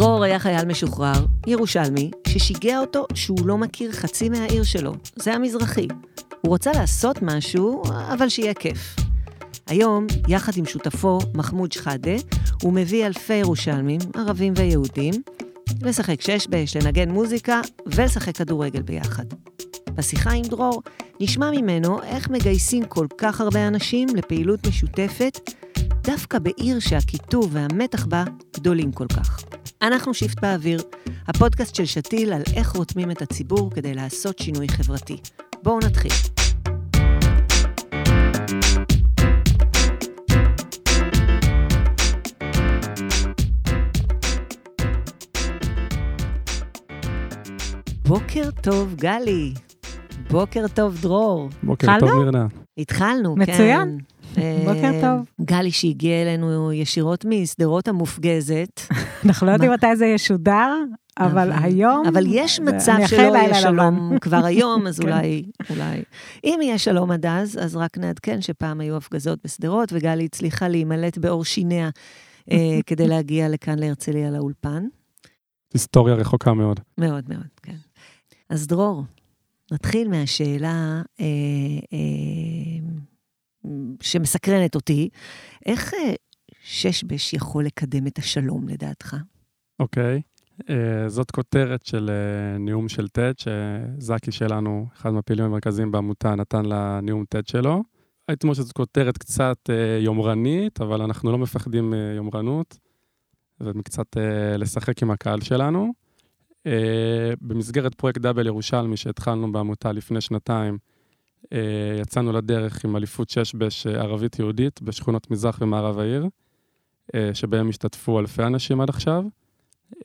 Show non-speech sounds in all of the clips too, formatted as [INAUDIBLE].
דרור היה חייל משוחרר, ירושלמי, ששיגע אותו שהוא לא מכיר חצי מהעיר שלו. זה המזרחי. הוא רוצה לעשות משהו, אבל שיהיה כיף. היום, יחד עם שותפו מחמוד שחאדה, הוא מביא אלפי ירושלמים, ערבים ויהודים, לשחק שש באש, לנגן מוזיקה ולשחק כדורגל ביחד. בשיחה עם דרור נשמע ממנו איך מגייסים כל כך הרבה אנשים לפעילות משותפת, דווקא בעיר שהקיטוב והמתח בה גדולים כל כך. אנחנו שיפט באוויר, הפודקאסט של שתיל על איך רותמים את הציבור כדי לעשות שינוי חברתי. בואו נתחיל. בוקר טוב, גלי. בוקר טוב, דרור. בוקר טוב, התחלנו? מירנה. התחלנו, מצוין. כן. אה, בוקר טוב. גלי שהגיע אלינו ישירות משדרות המופגזת. [LAUGHS] אנחנו לא יודעים? מתי זה ישודר, אבל היום... אבל יש מצב שלא יהיה שלום. כבר היום, אז [LAUGHS] כן. אולי, אולי. אם יהיה שלום עד אז, אז רק נעדכן שפעם היו הפגזות בשדרות, וגלי הצליחה להימלט בעור שיניה אה, [LAUGHS] כדי להגיע לכאן להרצליה לאולפן. היסטוריה רחוקה מאוד. מאוד מאוד, כן. אז דרור, נתחיל מהשאלה אה, אה, שמסקרנת אותי. איך אה, ששבש יכול לקדם את השלום, לדעתך? אוקיי. אה, זאת כותרת של אה, נאום של טד, שזקי שלנו, אחד מהפעילים המרכזיים בעמותה, נתן לנאום טד שלו. הייתי אומר שזו כותרת קצת אה, יומרנית, אבל אנחנו לא מפחדים מיומרנות, ומקצת אה, לשחק עם הקהל שלנו. אה, במסגרת פרויקט דאבל ירושלמי שהתחלנו בעמותה לפני שנתיים, יצאנו לדרך עם אליפות שש-בש אה, ערבית-יהודית בשכונות מזרח ומערב העיר, אה, שבהם השתתפו אלפי אנשים עד עכשיו.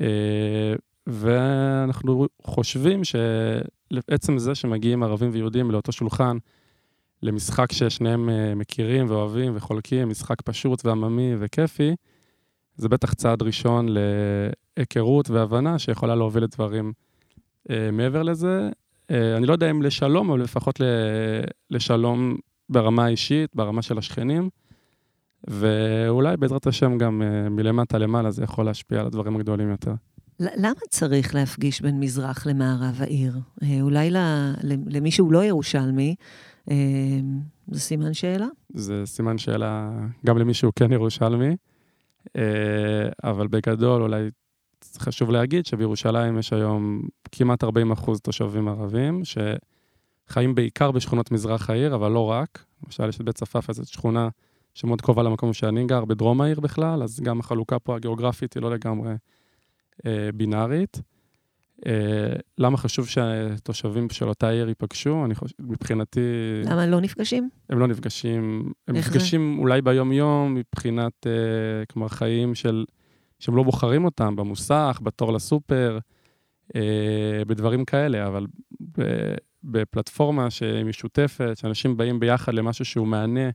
אה, ואנחנו חושבים שעצם זה שמגיעים ערבים ויהודים לאותו שולחן, למשחק ששניהם אה, מכירים ואוהבים וחולקים, משחק פשוט ועממי וכיפי, זה בטח צעד ראשון להיכרות והבנה שיכולה להוביל לדברים אה, מעבר לזה. אה, אני לא יודע אם לשלום, אבל לפחות לשלום ברמה האישית, ברמה של השכנים, ואולי בעזרת השם גם אה, מלמטה למעלה זה יכול להשפיע על הדברים הגדולים יותר. למה צריך להפגיש בין מזרח למערב העיר? אה, אולי למי שהוא לא ירושלמי, זה סימן שאלה? זה סימן שאלה גם למי שהוא כן ירושלמי, אבל בגדול אולי חשוב להגיד שבירושלים יש היום כמעט 40 אחוז תושבים ערבים, שחיים בעיקר בשכונות מזרח העיר, אבל לא רק. למשל, יש את בית צפאפא, זאת שכונה שמאוד קרובה למקום שאני גר, בדרום העיר בכלל, אז גם החלוקה פה הגיאוגרפית היא לא לגמרי אה, בינארית. אה, למה חשוב שהתושבים של אותה עיר ייפגשו? אני חושב, מבחינתי... למה לא נפגשים? הם לא נפגשים, הם איך זה? נפגשים אולי ביום-יום מבחינת, אה, כלומר, חיים של, שהם לא בוחרים אותם, במוסך, בתור לסופר, אה, בדברים כאלה, אבל ב, בפלטפורמה שהיא משותפת, שאנשים באים ביחד למשהו שהוא מהנה,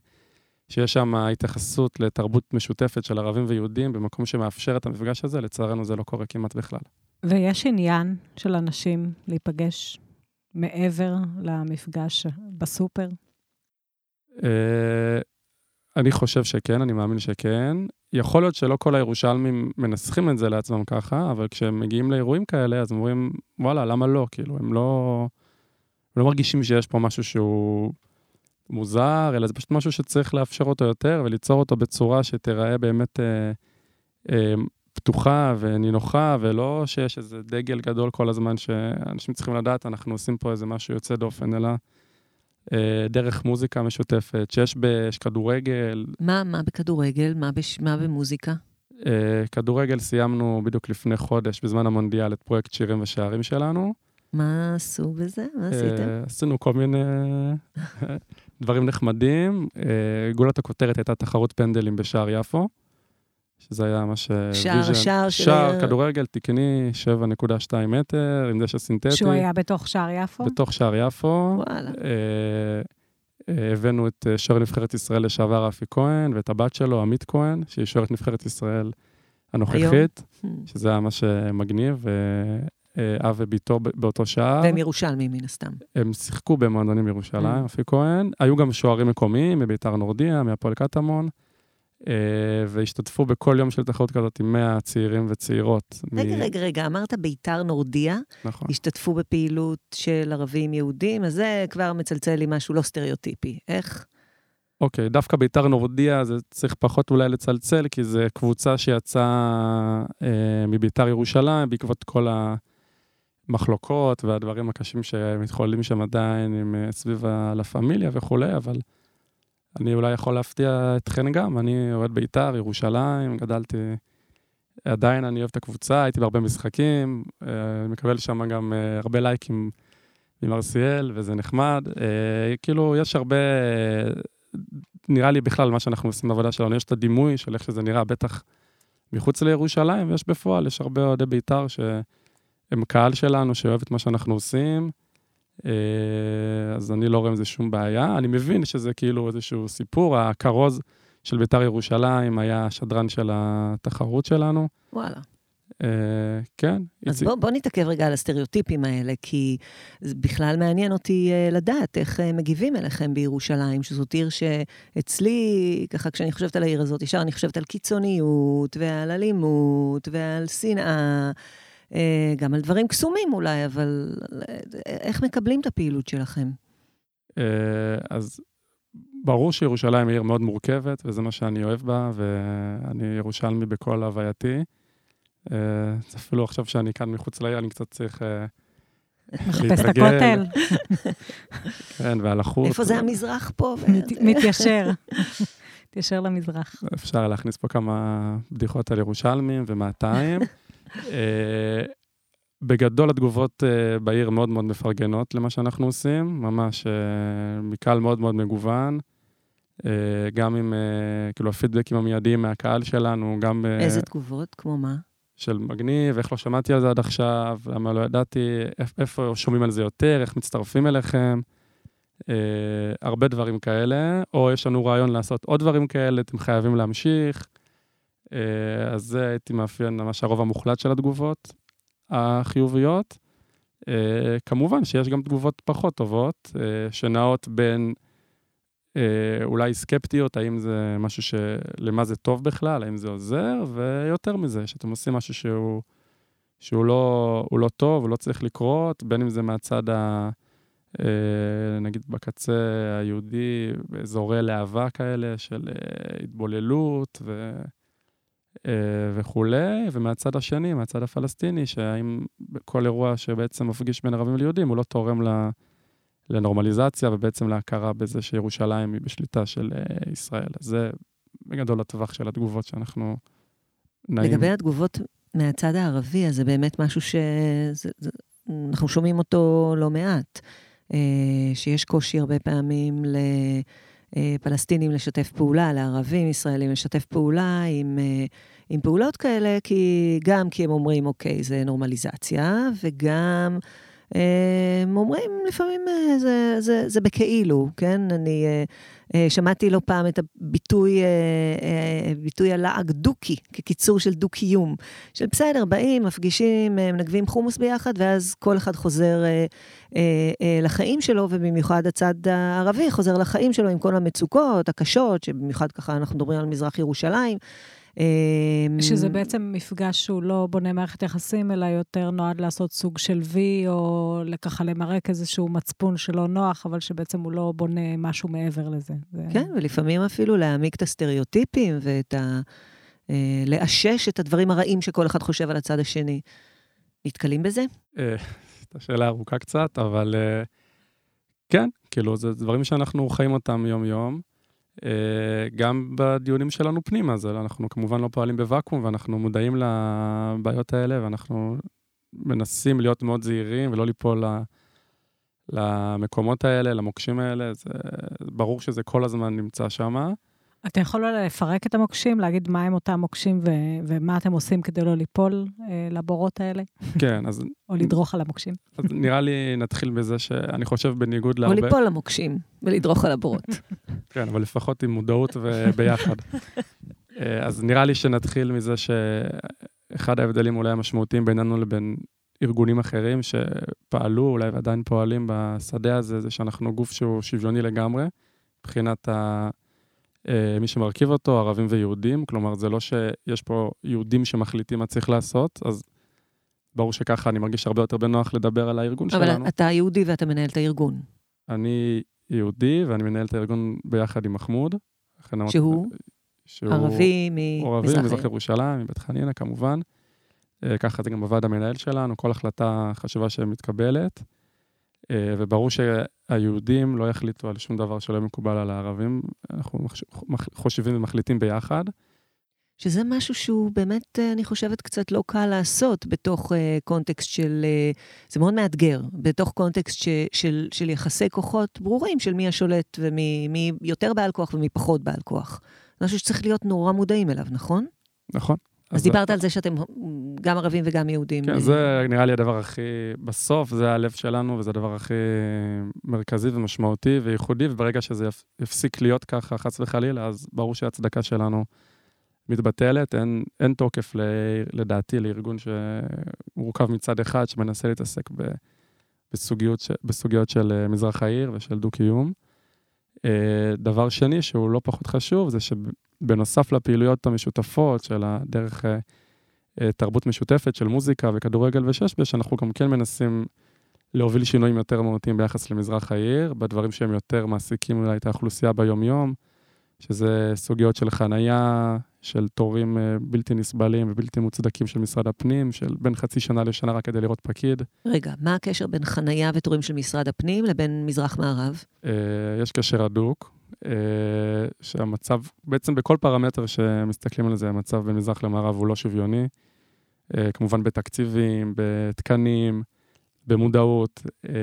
שיש שם התייחסות לתרבות משותפת של ערבים ויהודים, במקום שמאפשר את המפגש הזה, לצערנו זה לא קורה כמעט בכלל. ויש עניין של אנשים להיפגש מעבר למפגש בסופר. אני חושב שכן, אני מאמין שכן. יכול להיות שלא כל הירושלמים מנסחים את זה לעצמם ככה, אבל כשהם מגיעים לאירועים כאלה, אז הם אומרים, וואלה, למה לא? כאילו, הם לא, הם לא מרגישים שיש פה משהו שהוא מוזר, אלא זה פשוט משהו שצריך לאפשר אותו יותר וליצור אותו בצורה שתיראה באמת אה, אה, פתוחה ונינוחה, ולא שיש איזה דגל גדול כל הזמן שאנשים צריכים לדעת, אנחנו עושים פה איזה משהו יוצא דופן, אלא... אה, דרך מוזיקה משותפת, שיש יש כדורגל. מה, מה בכדורגל? מה, בש... מה במוזיקה? אה, כדורגל סיימנו בדיוק לפני חודש, בזמן המונדיאל, את פרויקט שירים ושערים שלנו. מה עשו בזה? מה עשיתם? אה, עשינו כל מיני [LAUGHS] דברים נחמדים. אה, גולת הכותרת הייתה תחרות פנדלים בשער יפו, שזה היה ממש... אה, שער, vision. שער של- שער כדורגל תקני, 7.2 מטר, עם דשא סינתטי. שהוא היה בתוך שער יפו. בתוך שער יפו. וואלה. אה, אה, הבאנו את אה, שוער נבחרת ישראל לשעבר רפי כהן, ואת הבת שלו, עמית כהן, שהיא שוערת נבחרת ישראל הנוכחית, Hmm. [LAUGHS] שזה היה ממש אה, מגניב, ואב וביתו ב- באותו שער. והם ירושלמים, מן הסתם. הם שיחקו במועדונים בירושלים, Mm. רפי כהן. היו גם שוערים מקומיים, מביתר נורדיה, מהפועל קטמון. אה, והשתתפו בכל יום של תחרות כזאת עם 100 צעירים וצעירות. רגע, מ- רגע, רגע, אמרת ביתר נורדיה, נכון. השתתפו בפעילות של ערבים יהודים, אז זה כבר מצלצל לי משהו לא סטריאוטיפי. איך? אוקיי, דווקא ביתר נורדיה זה צריך פחות אולי לצלצל, כי זו קבוצה שיצאה אה, מביתר ירושלים בעקבות כל המחלוקות והדברים הקשים שמתחוללים שם עדיין עם, אה, סביב הלה פמיליה וכולי, אבל אני אולי יכול להפתיע אתכן גם, אני אוהד ביתר, ירושלים, גדלתי, עדיין אני אוהב את הקבוצה, הייתי בהרבה משחקים, אה, מקבל שם גם אה, הרבה לייקים ממרסיאל, וזה נחמד. אה, כאילו, יש הרבה... נראה לי בכלל, מה שאנחנו עושים בעבודה שלנו, יש את הדימוי של איך שזה נראה, בטח מחוץ לירושלים, ויש בפועל, יש הרבה אוהדי בית"ר שהם קהל שלנו, שאוהב את מה שאנחנו עושים, אז אני לא רואה עם זה שום בעיה. אני מבין שזה כאילו איזשהו סיפור, הכרוז של בית"ר ירושלים היה השדרן של התחרות שלנו. וואלה. אה, כן. אז איציק- בוא, בוא נתעכב רגע על הסטריאוטיפים האלה, כי זה בכלל מעניין אותי אה, לדעת איך אה, מגיבים אליכם בירושלים, שזאת עיר שאצלי, ככה כשאני חושבת על העיר הזאת, ישר אני חושבת על קיצוניות, ועל אלימות, ועל שנאה, אה, גם על דברים קסומים אולי, אבל אה, איך מקבלים את הפעילות שלכם? אה, אז ברור שירושלים היא עיר מאוד מורכבת, וזה מה שאני אוהב בה, ואני ירושלמי בכל הווייתי. אה, אפילו עכשיו שאני כאן מחוץ לעיר, אני קצת צריך אה, [LAUGHS] מחפש את. הכותל, [LAUGHS] כן, והלחות. איפה זה המזרח פה? [LAUGHS] מת- מתיישר. מתיישר למזרח. אפשר להכניס פה כמה בדיחות על ירושלמים ומאתיים. אה, בגדול התגובות אה, בעיר מאוד מאוד מפרגנות למה שאנחנו עושים, ממש אה, מקהל מאוד מאוד מגוון. גם עם, כאילו, הפידבקים המיידיים מהקהל שלנו, גם איזה תגובות? כמו מה? של מגניב, איך לא שמעתי על זה עד עכשיו, למה לא ידעתי, איפ- איפה שומעים על זה יותר, איך מצטרפים אליכם. אה, הרבה דברים כאלה, או יש לנו רעיון לעשות עוד דברים כאלה, אתם חייבים להמשיך. אה, אז זה הייתי מאפיין ממש הרוב המוחלט של התגובות החיוביות. אה, כמובן שיש גם תגובות פחות טובות, אה, שנעות בין אולי סקפטיות, האם זה משהו ש... למה זה טוב בכלל, האם זה עוזר, ויותר מזה, שאתם עושים משהו שהוא, שהוא לא, הוא לא טוב, הוא לא צריך לקרות, בין אם זה מהצד ה... נגיד בקצה היהודי, באזורי להבה כאלה של התבוללות ו... אה, וכולי, ומהצד השני, מהצד הפלסטיני, שהאם כל אירוע שבעצם מפגיש בין ערבים ליהודים, הוא לא תורם ל... לנורמליזציה ובעצם להכרה בזה שירושלים היא בשליטה של אה, ישראל. זה בגדול הטווח של התגובות שאנחנו נעים. לגבי התגובות מהצד הערבי, אז זה באמת משהו שאנחנו שומעים אותו לא מעט, אה, שיש קושי הרבה פעמים לפלסטינים לשתף פעולה, לערבים ישראלים לשתף פעולה עם, אה, עם פעולות כאלה, כי גם כי הם אומרים, אוקיי, זה נורמליזציה, וגם... הם אומרים לפעמים אה, זה, זה, זה בכאילו, כן? אני אה, אה, שמעתי לא פעם את הביטוי, ביטוי הלעג דוקי, כקיצור של דו-קיום. של בסדר, באים, מפגישים, מנגבים חומוס ביחד, ואז כל אחד חוזר לחיים שלו, ובמיוחד הצד הערבי חוזר לחיים שלו עם כל המצוקות הקשות, שבמיוחד ככה אנחנו מדברים על מזרח ירושלים. אה, שזה בעצם מפגש שהוא לא בונה מערכת יחסים, אלא יותר נועד לעשות סוג של וי, או ככה למרק איזשהו מצפון שלא נוח, אבל שבעצם הוא לא בונה משהו מעבר לזה. זה... כן, ולפעמים אפילו להעמיק את הסטריאוטיפים ואת ה... אה, לאשש את הדברים הרעים שכל אחד חושב על הצד השני. נתקלים בזה? אה, זו שאלה ארוכה קצת, אבל אה, כן, כאילו, זה דברים שאנחנו חיים אותם יום-יום. אה, גם בדיונים שלנו פנימה, זה, אנחנו כמובן לא פועלים בוואקום, ואנחנו מודעים לבעיות האלה, ואנחנו מנסים להיות מאוד זהירים ולא ליפול למקומות האלה, למוקשים האלה. זה ברור שזה כל הזמן נמצא שם. אתה יכול אולי לפרק את המוקשים, להגיד מה הם אותם מוקשים ו- ומה אתם עושים כדי לא ליפול אה, לבורות האלה, כן, אז, [LAUGHS] או לדרוך על המוקשים. אז נראה לי נתחיל בזה שאני חושב בניגוד או להרבה... ליפול למוקשים ולדרוך על הבורות. [LAUGHS] כן, אבל לפחות עם מודעות וביחד. [LAUGHS] אה, אז נראה לי שנתחיל מזה שאחד ההבדלים אולי המשמעותיים בינינו לבין ארגונים אחרים שפעלו, אולי ועדיין פועלים בשדה הזה, זה שאנחנו גוף שהוא שוויוני לגמרי, מבחינת אה, מי שמרכיב אותו, ערבים ויהודים, כלומר, זה לא שיש פה יהודים שמחליטים מה צריך לעשות, אז ברור שככה אני מרגיש הרבה יותר בנוח לדבר על הארגון אבל שלנו. אתה יהודי ואתה מנהל את הארגון. אני יהודי, ואני מנהל את הארגון ביחד עם מחמוד. שהוא? שהוא ערבי הוא ערבי, ממזרח ממזרח. ירושלים, מבית חנינא כמובן. אה, ככה זה גם בוועד המנהל שלנו, כל החלטה חשובה שמתקבלת. אה, וברור שהיהודים לא יחליטו על שום דבר שלא מקובל על הערבים. אנחנו חושבים ומחליטים ביחד. שזה משהו שהוא באמת, אה, אני חושבת, קצת לא קל לעשות בתוך אה, קונטקסט של... אה, זה מאוד מאתגר, בתוך קונטקסט ש, של, של יחסי כוחות ברורים של מי השולט ומי מי יותר בעל כוח ומי פחות בעל כוח. משהו שצריך להיות נורא מודעים אליו, נכון? נכון? אז דיברת על זה שאתם גם ערבים וגם יהודים. כן, זה נראה לי הדבר הכי... בסוף זה הלב שלנו, וזה הדבר הכי מרכזי ומשמעותי וייחודי, וברגע שזה יפ- יפסיק להיות ככה, חס וחלילה, אז ברור שההצדקה שלנו מתבטלת. אין, אין תוקף, ל, לדעתי, לארגון שמורכב מצד אחד, שמנסה להתעסק ב, בסוגיות, ש, בסוגיות של אה, מזרח העיר ושל דו-קיום. אה, דבר שני, שהוא לא פחות חשוב, זה שבנוסף לפעילויות המשותפות של הדרך... אה, אה, תרבות משותפת של מוזיקה וכדורגל וששבש, אנחנו גם כן מנסים להוביל שינויים יותר מהותיים ביחס למזרח העיר, בדברים שהם יותר מעסיקים אולי את האוכלוסייה ביום-יום, שזה סוגיות של חנייה, של תורים אה, בלתי נסבלים ובלתי מוצדקים של משרד הפנים, של בין חצי שנה לשנה רק כדי לראות פקיד. רגע, מה הקשר בין חנייה ותורים של משרד הפנים לבין מזרח-מערב? יש קשר הדוק, שהמצב, בעצם בכל פרמטר שמסתכלים על זה, המצב בין מזרח למערב הוא לא שוויוני. אה, כמובן בתקציבים, בתקנים, במודעות. אה,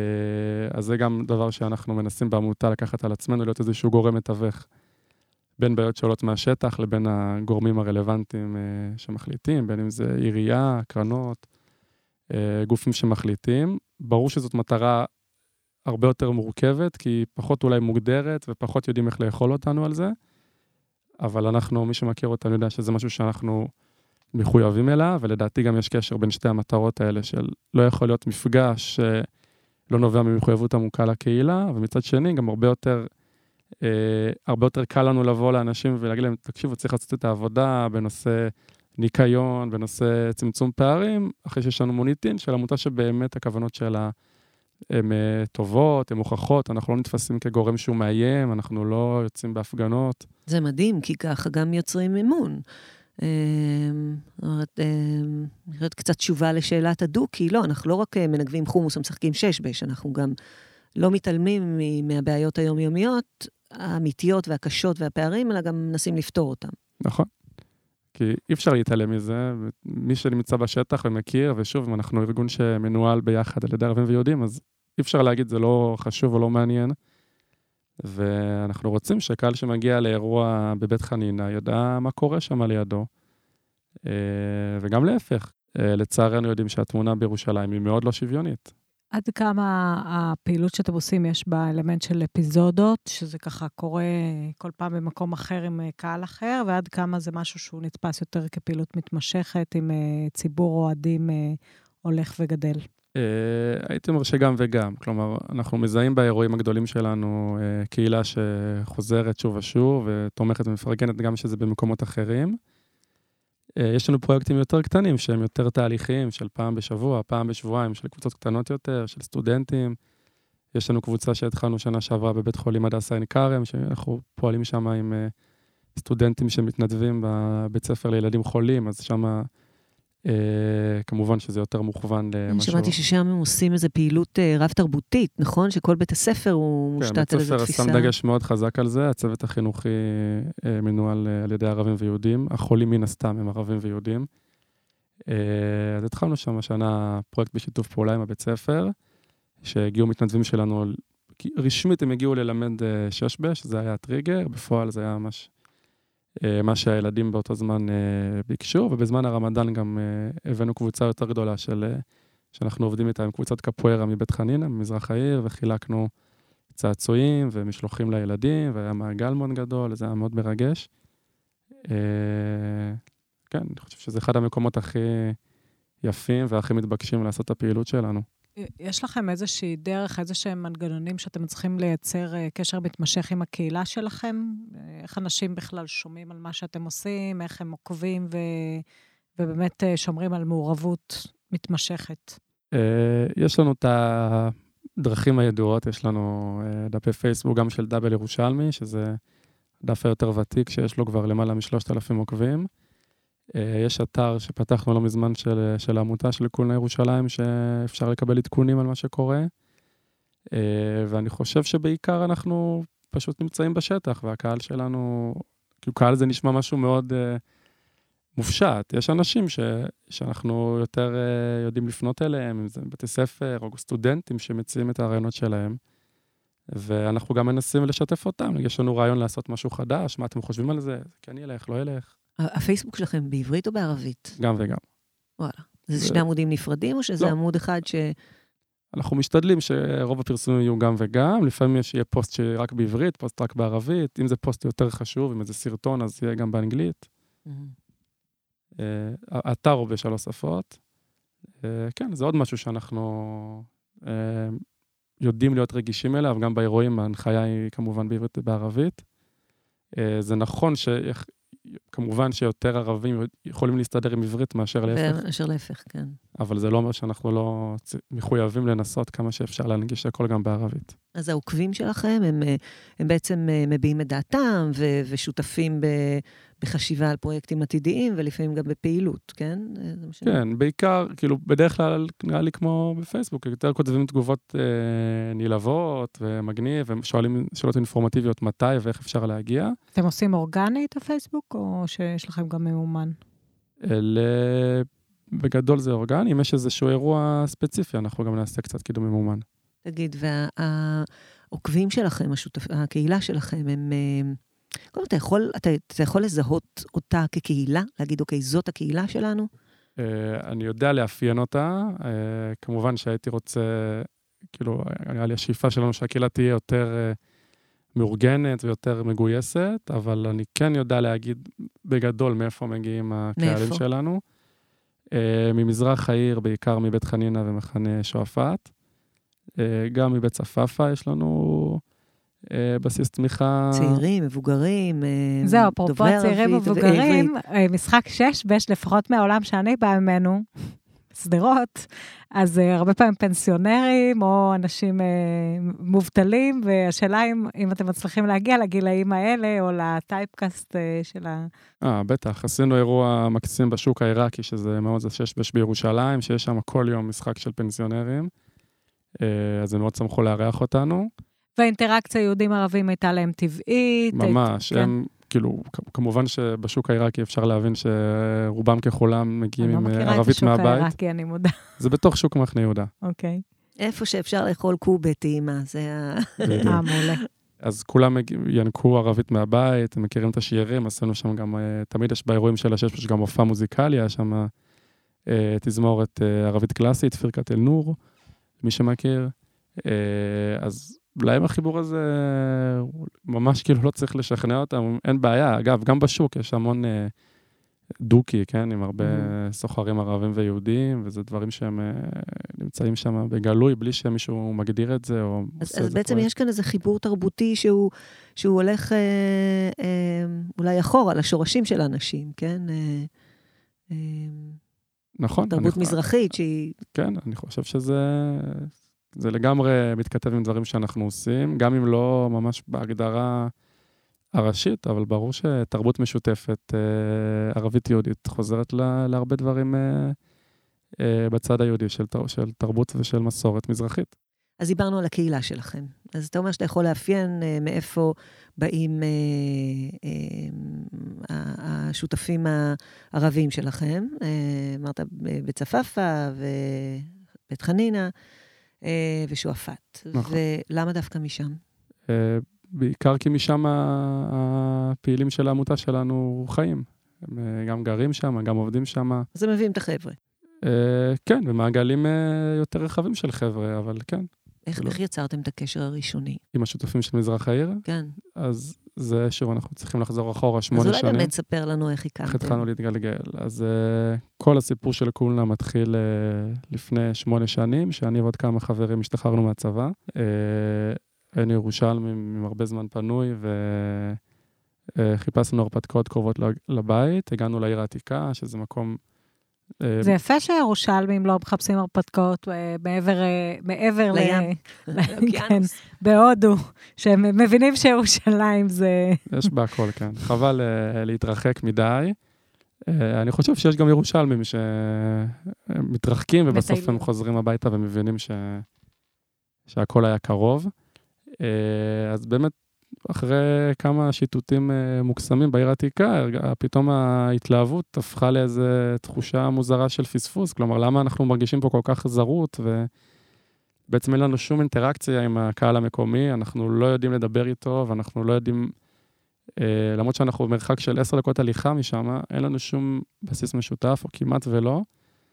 אז זה גם דבר שאנחנו מנסים בעמותה לקחת על עצמנו, להיות איזשהו גורם מתווך בין בעיות שעולות מהשטח לבין הגורמים הרלוונטיים אה, שמחליטים, בין אם זה עירייה, קרנות, אה, גופים שמחליטים. ברור שזאת מטרה הרבה יותר מורכבת, כי היא פחות אולי מוגדרת ופחות יודעים איך לאכול אותנו על זה, אבל אנחנו, מי שמכיר אותנו יודע שזה משהו שאנחנו מחויבים אליו, ולדעתי גם יש קשר בין שתי המטרות האלה של לא יכול להיות מפגש שלא נובע ממחויבות עמוקה לקהילה, ומצד שני גם הרבה יותר, אה, הרבה יותר קל לנו לבוא לאנשים ולהגיד להם, תקשיבו, צריך לעשות את העבודה בנושא ניקיון, בנושא צמצום פערים, אחרי שיש לנו מוניטין של עמותה שבאמת הכוונות שלה הן אה, טובות, הן מוכחות, אנחנו לא נתפסים כגורם שהוא מאיים, אנחנו לא יוצאים בהפגנות. זה מדהים, כי ככה גם יוצרים אמון. אמ, זאת אומרת, אמ, קצת תשובה לשאלת הדוקי. לא, אנחנו לא רק אה, מנגבים חומוס ומשחקים שש-בש, אנחנו גם לא מתעלמים מהבעיות היומיומיות, האמיתיות והקשות והפערים, אלא גם מנסים לפתור אותם. נכון. כי אי אפשר להתעלם מזה, מי שנמצא בשטח ומכיר, ושוב, אם אנחנו ארגון שמנוהל ביחד על ידי ערבים ויהודים, אז אי אפשר להגיד זה לא חשוב או לא מעניין. ואנחנו רוצים שקהל שמגיע לאירוע בבית חנינא ידע מה קורה שם לידו. אה, וגם להפך, אה, לצערנו יודעים שהתמונה בירושלים היא מאוד לא שוויונית. עד כמה הפעילות שאתם עושים, יש בה אלמנט של אפיזודות, שזה ככה קורה כל פעם במקום אחר עם אה, קהל אחר, ועד כמה זה משהו שהוא נתפס יותר כפעילות מתמשכת עם אה, ציבור אוהדים אה, הולך וגדל. הייתי אומר שגם וגם. כלומר, אנחנו מזהים באירועים הגדולים שלנו קהילה שחוזרת שוב ושוב ותומכת ומפרגנת גם שזה במקומות אחרים. אה, יש לנו פרויקטים יותר קטנים שהם יותר תהליכיים, של פעם בשבוע, פעם בשבועיים, של קבוצות קטנות יותר, של סטודנטים. יש לנו קבוצה שהתחלנו שנה שעברה בבית חולים הדסה עין כרם, שאנחנו פועלים שם עם אה, סטודנטים שמתנדבים בבית ספר לילדים חולים, אז שם אה, כמובן שזה יותר מוכוון אני למשהו... שמעתי ששם הם עושים איזו פעילות אה, רב-תרבותית, נכון? שכל בית הספר הוא כן, מושתת בית על איזו תפיסה. שם דגש מאוד חזק על זה, הצוות החינוכי אה, מנוהל אה, על ידי ערבים ויהודים, החולים מן הסתם הם ערבים ויהודים. אה, אז התחלנו שם השנה פרויקט בשיתוף פעולה עם הבית ספר, שהגיעו מתנדבים שלנו, רשמית הם הגיעו ללמד אה, שש-בש, זה היה הטריגר, בפועל זה היה ממש מה שהילדים באותו זמן אה, ביקשו, ובזמן הרמדאן גם אה, הבאנו קבוצה יותר גדולה של, אה, שאנחנו עובדים איתה עם קבוצת קפוארה מבית חנינא, ממזרח העיר, וחילקנו צעצועים ומשלוחים לילדים, והיה מעגל מאוד גדול, זה היה מאוד מרגש. אה, כן, אני חושב שזה אחד המקומות הכי יפים והכי מתבקשים לעשות את הפעילות שלנו. יש לכם איזושהי דרך, איזה שהם מנגנונים שאתם צריכים לייצר אה, קשר מתמשך עם הקהילה שלכם? אה, איך אנשים בכלל שומעים על מה שאתם עושים, איך הם עוקבים ו... ובאמת אה, שומרים על מעורבות מתמשכת? יש לנו את הדרכים הידועות, יש לנו דפי פייסבוק גם של דאבל ירושלמי, שזה דף היותר ותיק, שיש לו כבר למעלה משלושת אלפים עוקבים. אה, יש אתר שפתחנו לא מזמן של, של העמותה של קולנה ירושלים, שאפשר לקבל עדכונים על מה שקורה. אה, ואני חושב שבעיקר אנחנו פשוט נמצאים בשטח, והקהל שלנו, כאילו קהל זה נשמע משהו מאוד מופשט. יש אנשים ש, שאנחנו יותר יודעים לפנות אליהם, אם זה בתי ספר או סטודנטים שמציעים את הרעיונות שלהם. ואנחנו גם מנסים לשתף אותם. יש לנו רעיון לעשות משהו חדש, מה אתם חושבים על זה? כן ילך, לא ילך. הפייסבוק שלכם בעברית או בערבית? גם וגם. וואלה. זה, זה שני עמודים נפרדים, או שזה לא. עמוד אחד ש... אנחנו משתדלים שרוב הפרסומים יהיו גם וגם, לפעמים יש יהיה פוסט שרק בעברית, פוסט רק בערבית, אם זה פוסט יותר חשוב, אם זה סרטון, אז יהיה גם באנגלית. Mm-hmm. אתר הוא בשלוש שפות. אה, כן, זה עוד משהו שאנחנו אה, יודעים להיות רגישים אליו, גם באירועים ההנחיה היא כמובן בעברית ובערבית. זה נכון כמובן שיותר ערבים יכולים להסתדר עם עברית מאשר להפך. מאשר להפך, כן. אבל זה לא אומר שאנחנו לא מחויבים לנסות כמה שאפשר להנגיש הכל גם בערבית. אז העוקבים שלכם, הם, הם בעצם אה, מביעים את דעתם ו, ושותפים ב, בחשיבה על פרויקטים עתידיים, ולפעמים גם בפעילות, כן? אה, כן, בעיקר, כאילו, בדרך כלל נראה לי כמו בפייסבוק, יותר כותבים תגובות אה, נלהבות ומגניב, ושואלים שאלות אינפורמטיביות מתי ואיך אפשר להגיע. אתם עושים אורגנית הפייסבוק, או שיש לכם גם ממומן? אלה... בגדול זה אורגני, אם יש איזשהו אירוע ספציפי, אנחנו גם נעשה קצת קידום ממומן. תגיד, והעוקבים שלכם, השותפ... הקהילה שלכם, הם... אה, קודם אתה יכול, אתה, אתה יכול לזהות אותה כקהילה? להגיד, אוקיי, זאת הקהילה שלנו? Uh, אני יודע לאפיין אותה. Uh, כמובן שהייתי רוצה, כאילו, נראה לי השאיפה שלנו שהקהילה תהיה יותר uh, מאורגנת ויותר מגויסת, אבל אני כן יודע להגיד בגדול מאיפה מגיעים הקהלים מאיפה? שלנו. ממזרח העיר, בעיקר מבית חנינה ומחנה שועפאט. גם מבית צפאפא יש לנו אה, בסיס תמיכה... צעירים, מבוגרים, אה, זהו, אפרופו צעירים ומבוגרים, אה, משחק שש בש, לפחות מהעולם שאני באה ממנו, שדרות, אז הרבה פעמים פנסיונרים או אנשים מובטלים, והשאלה אם, אם אתם מצליחים להגיע לגילאים האלה או לטייפקאסט של ה... אה, בטח. עשינו אירוע מקסים בשוק העיראקי, שזה מאוד זה שש בש בירושלים, שיש שם כל יום משחק של פנסיונרים. אז הם מאוד שמחו לארח אותנו. והאינטראקציה יהודים-ערבים הייתה להם טבעית. ממש, כן. הם, כאילו, כמובן שבשוק העיראקי אפשר להבין שרובם ככולם מגיעים עם ערבית מהבית. אני לא מכירה את השוק העיראקי, אני מודה. [LAUGHS] זה בתוך שוק מחנה יהודה. אוקיי. איפה שאפשר לאכול קובה טעימה, זה ה... אה, מעולה. אז כולם ינקו ערבית מהבית, הם מכירים את השירים, עשינו שם גם, אה, תמיד יש באירועים של השש, יש גם מופע מוזיקלי, היה שם אה, תזמורת ערבית קלאסית, פירקת אל-נור, מי שמכיר. אז להם החיבור הזה ממש כאילו לא צריך לשכנע אותם, אין בעיה. אגב, גם בשוק יש המון אה, דוקי, כן? עם הרבה mm-hmm. סוחרים ערבים ויהודים, וזה דברים שהם אה, נמצאים שם בגלוי, בלי שמישהו מגדיר את זה או אז, עושה אז את זה. אז בעצם פרויקט. יש כאן איזה חיבור תרבותי שהוא, שהוא הולך אה, אה, אולי אחורה, לשורשים של האנשים, כן? אה, אה, נכון. תרבות אני, מזרחית שהיא... כן, אני חושב שזה זה לגמרי מתכתב עם דברים שאנחנו עושים, גם אם לא ממש בהגדרה הראשית, אבל ברור שתרבות משותפת, אה, ערבית-יהודית, חוזרת לה, להרבה דברים אה, אה, בצד היהודי של, של תרבות ושל מסורת מזרחית. אז דיברנו על הקהילה שלכם. אז אתה אומר שאתה יכול לאפיין אה, מאיפה באים אה, אה, השותפים הערבים שלכם. אמרת בצפאפא ובית חנינא. אה, ושועפאט. נכון. ולמה דווקא משם? אה, בעיקר כי משם הפעילים של העמותה שלנו חיים. הם אה, גם גרים שם, גם עובדים שם. אז הם מביאים את החבר'ה. כן, במעגלים יותר רחבים של חבר'ה, אבל כן. איך, כאילו- איך יצרתם את הקשר הראשוני? עם השותפים של מזרח העיר, כן. אז זה שוב, אנחנו צריכים לחזור אחורה אז שמונה אולי שנים. באמת ספר לנו איך איך הקמתם. התחלנו להתגלגל. אז uh, כל הסיפור של קולנה מתחיל uh, לפני שמונה שנים, שאני ועוד כמה חברים השתחררנו מהצבא. Uh, היינו ירושלמים עם הרבה זמן פנוי, וחיפשנו הרפתקאות קרובות לג- לבית. הגענו לעיר העתיקה, שזה מקום... אה, זה יפה שירושלמים לא מחפשים הרפתקאות אה, מעבר, אה, מעבר ל... לים. [LAUGHS] כן, אוקיינוס. בהודו, שהם מבינים שירושלים זה... יש בה הכל, כן. חבל להתרחק מדי. אני חושב שיש גם ירושלמים שמתרחקים, ובסוף. הם חוזרים הביתה ומבינים ש... שהכל היה קרוב. אז באמת, אחרי כמה שיטוטים uh, מוקסמים בעיר העתיקה, פתאום ההתלהבות הפכה לאיזו תחושה מוזרה של פספוס. כלומר, למה אנחנו מרגישים פה כל כך זרות, ובעצם אין לנו שום אינטראקציה עם הקהל המקומי, אנחנו לא יודעים לדבר איתו, ואנחנו לא יודעים... אה, למרות שאנחנו במרחק של עשר דקות הליכה משם, אין לנו שום בסיס משותף, או כמעט ולא.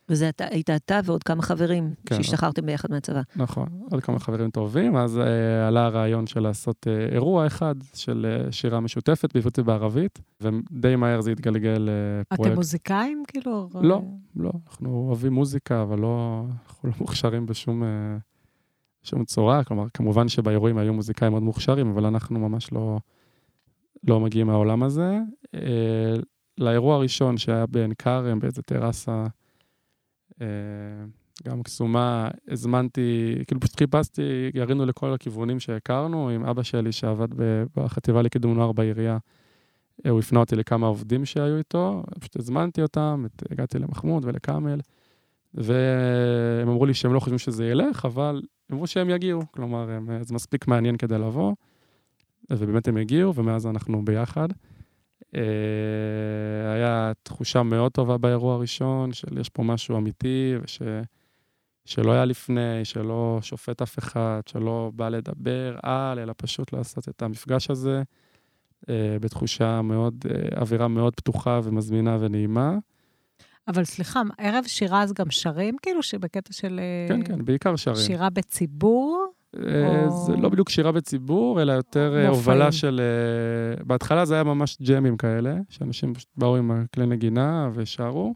וזה אתה, היית אתה ועוד כמה חברים כן. שהשתחררתם ביחד מהצבא. נכון, עוד כמה חברים טובים, אז אה, עלה הרעיון של לעשות אה, אירוע אחד של אה, שירה משותפת בעברית ובערבית, ודי מהר זה התגלגל אתם לפרויקט. מוזיקאים, כאילו? לא. לא, אנחנו אוהבים מוזיקה, אבל לא, אנחנו לא [LAUGHS] מוכשרים בשום אה, שום צורה. כלומר, כמובן שבאירועים היו מוזיקאים מאוד מוכשרים, אבל אנחנו ממש לא, לא מגיעים מהעולם הזה. אה, לאירוע הראשון שהיה בעין כרם, באיזה טרסה, אה, גם קסומה, הזמנתי, כאילו פשוט חיפשתי, ירינו לכל הכיוונים שהכרנו, עם אבא שלי שעבד בחטיבה לקידום נוער בעירייה. אה, הוא הפנה אותי לכמה עובדים שהיו איתו, פשוט הזמנתי אותם, הגעתי למחמוד ולכאמל, והם אמרו לי שהם לא חושבים שזה ילך, אבל אמרו שהם יגיעו, כלומר, הם, אה, זה מספיק מעניין כדי לבוא, ובאמת הם הגיעו, ומאז אנחנו ביחד. אה, היה תחושה מאוד טובה באירוע הראשון, של יש פה משהו אמיתי, וש... שלא היה לפני, שלא שופט אף אחד, שלא בא לדבר על, אלא פשוט לעשות את המפגש הזה אה, בתחושה מאוד, אה, אווירה מאוד פתוחה ומזמינה ונעימה. אבל סליחה, ערב שירה אז גם שרים, כאילו, שבקטע של... כן, כן, בעיקר שרים. שירה בציבור? או- זה לא בדיוק שירה בציבור, אלא יותר אה, מופעים. הובלה של... אה, בהתחלה זה היה ממש ג'מים כאלה, שאנשים פשוט באו עם הכלי נגינה ושרו.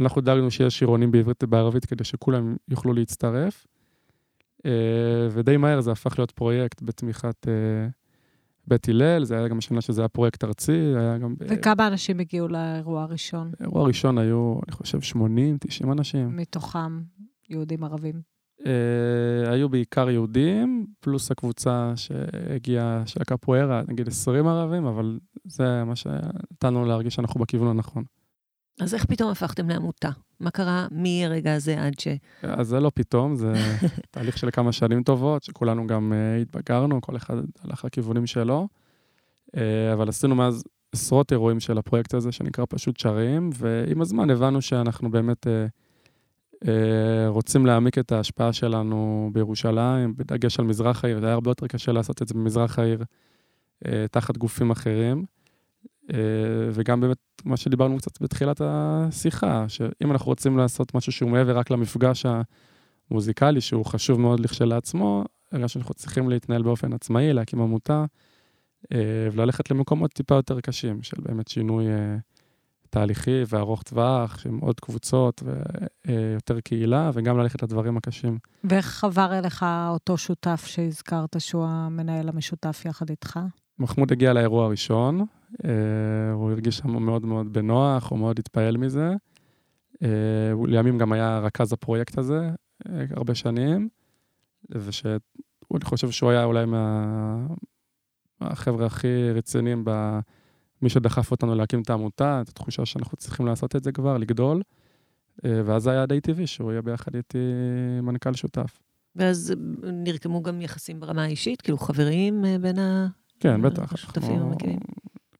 אנחנו דאגנו שיש שירונים בעברית ובערבית כדי שכולם יוכלו להצטרף. אה, ודי מהר זה הפך להיות פרויקט בתמיכת בית הלל, זה היה גם השנה שזה היה פרויקט ארצי, היה גם... וכמה אנשים הגיעו לאירוע הראשון? באירוע הראשון היו, אני חושב, 80, 90 אנשים. מתוכם יהודים ערבים. אה, היו בעיקר יהודים, פלוס הקבוצה שהגיעה, של הקפוארה, נגיד 20 ערבים, אבל זה מה שנתן לנו להרגיש שאנחנו בכיוון הנכון. אז איך פתאום הפכתם לעמותה? מה קרה מהרגע הזה עד ש... אז זה לא פתאום, זה [LAUGHS] תהליך של כמה שנים טובות, שכולנו גם uh, התבגרנו, כל אחד הלך לכיוונים שלו. Uh, אבל עשינו מאז עשרות אירועים של הפרויקט הזה, שנקרא פשוט שרים, ועם הזמן הבנו שאנחנו באמת uh, רוצים להעמיק את ההשפעה שלנו בירושלים, בדגש על מזרח העיר, זה היה הרבה יותר קשה לעשות את זה במזרח העיר, uh, תחת גופים אחרים. Uh, וגם באמת מה שדיברנו קצת בתחילת השיחה, שאם אנחנו רוצים לעשות משהו שהוא מעבר רק למפגש המוזיקלי, שהוא חשוב מאוד לכשלעצמו, הרי שאנחנו צריכים להתנהל באופן עצמאי, להקים עמותה, וללכת למקומות טיפה יותר קשים, של באמת שינוי תהליכי וארוך טווח, עם עוד קבוצות ויותר קהילה, וגם ללכת לדברים הקשים. ואיך עבר אליך אותו שותף שהזכרת שהוא המנהל המשותף יחד איתך? מחמוד הגיע לאירוע הראשון, אה, הוא הרגיש שם מאוד מאוד בנוח, הוא מאוד התפעל מזה. אה, הוא לימים גם היה רכז הפרויקט הזה אה, הרבה שנים, ושאני חושב שהוא היה אולי מה... מהחבר'ה הכי רציניים, ב... מי שדחף אותנו להקים את העמותה, את התחושה שאנחנו צריכים לעשות את זה כבר, לגדול. אה, ואז היה די טבעי שהוא יהיה ביחד איתי מנכ"ל שותף. ואז נרקמו גם יחסים ברמה האישית, כאילו חברים אה, בין ה... כן, בטח. השותפים אנחנו- המקימים.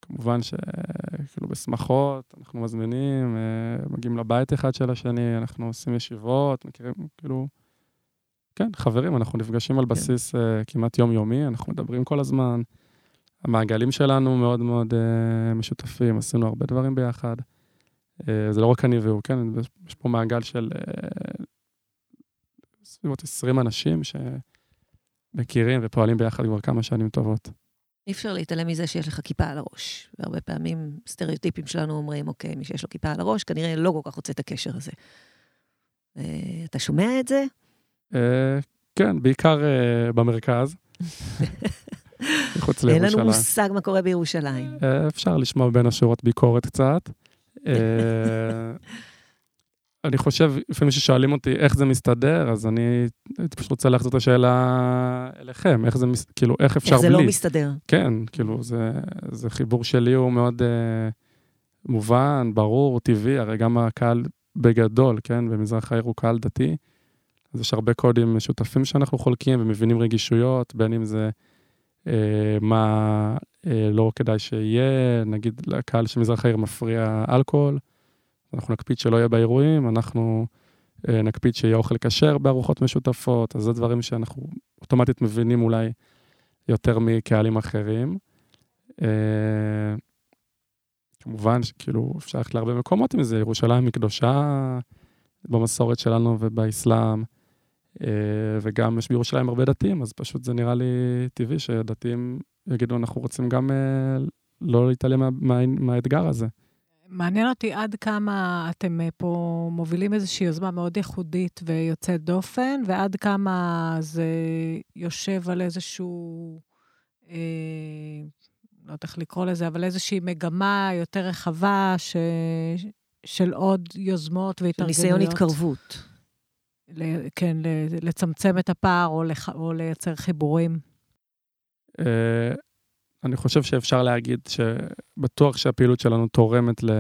כמובן שכאילו בשמחות, אנחנו מזמינים, אה, מגיעים לבית אחד של השני, אנחנו עושים ישיבות, מכירים, כאילו... כן, חברים, אנחנו נפגשים על בסיס אה, כמעט יומיומי, אנחנו מדברים כל הזמן. המעגלים שלנו מאוד מאוד אה, משותפים, עשינו הרבה דברים ביחד. אה, זה לא רק אני והוא, כן, יש פה מעגל של אה, סביבות 20 אנשים, ש... מכירים ופועלים ביחד כבר כמה שנים טובות. אי אפשר להתעלם מזה שיש לך כיפה על הראש. והרבה פעמים סטריאוטיפים שלנו אומרים, אוקיי, מי שיש לו כיפה על הראש, כנראה לא כל כך רוצה את הקשר הזה. אה, אתה שומע את זה? אה, כן, בעיקר אה, במרכז. [LAUGHS] מחוץ אין לירושלים. לנו מושג מה קורה בירושלים. אה, אפשר לשמוע בין השורות ביקורת קצת. אה, [LAUGHS] אני חושב, לפעמים ששואלים אותי איך זה מסתדר, אז אני הייתי פשוט רוצה להחזיר את השאלה אליכם, איך זה, כאילו, איך אפשר איך בלי? זה לא מסתדר? כן, כאילו, זה, זה חיבור שלי הוא מאוד אה, מובן, ברור, טבעי, הרי גם הקהל בגדול, כן, במזרח העיר הוא קהל דתי, אז יש הרבה קודים משותפים שאנחנו חולקים ומבינים רגישויות, בין אם זה מה אה, לא כדאי שיהיה, נגיד לקהל של מזרח העיר מפריע אלכוהול, אנחנו נקפיד שלא יהיה באירועים, אנחנו אה, נקפיד שיהיה אוכל כשר בארוחות משותפות, אז זה דברים שאנחנו אוטומטית מבינים אולי יותר מקהלים אחרים. אה, כמובן שכאילו אפשר ללכת להרבה מקומות עם זה, ירושלים היא קדושה במסורת שלנו ובאסלאם, אה, וגם יש בירושלים הרבה דתיים, אז פשוט זה נראה לי טבעי שדתיים יגידו, אנחנו רוצים גם אה, לא להתעלם מה, מה, מהאתגר הזה. מעניין אותי עד כמה אתם אה, פה מובילים איזושהי יוזמה מאוד ייחודית ויוצאת דופן, ועד כמה זה יושב על איזשהו, אה, לא יודעת איך לקרוא לזה, אבל איזושהי מגמה יותר רחבה ש, של עוד יוזמות והתארגנויות. ניסיון התקרבות. כן, לצמצם את הפער או, לח, או לייצר חיבורים. אה, אני חושב שאפשר להגיד שבטוח שהפעילות שלנו תורמת ל...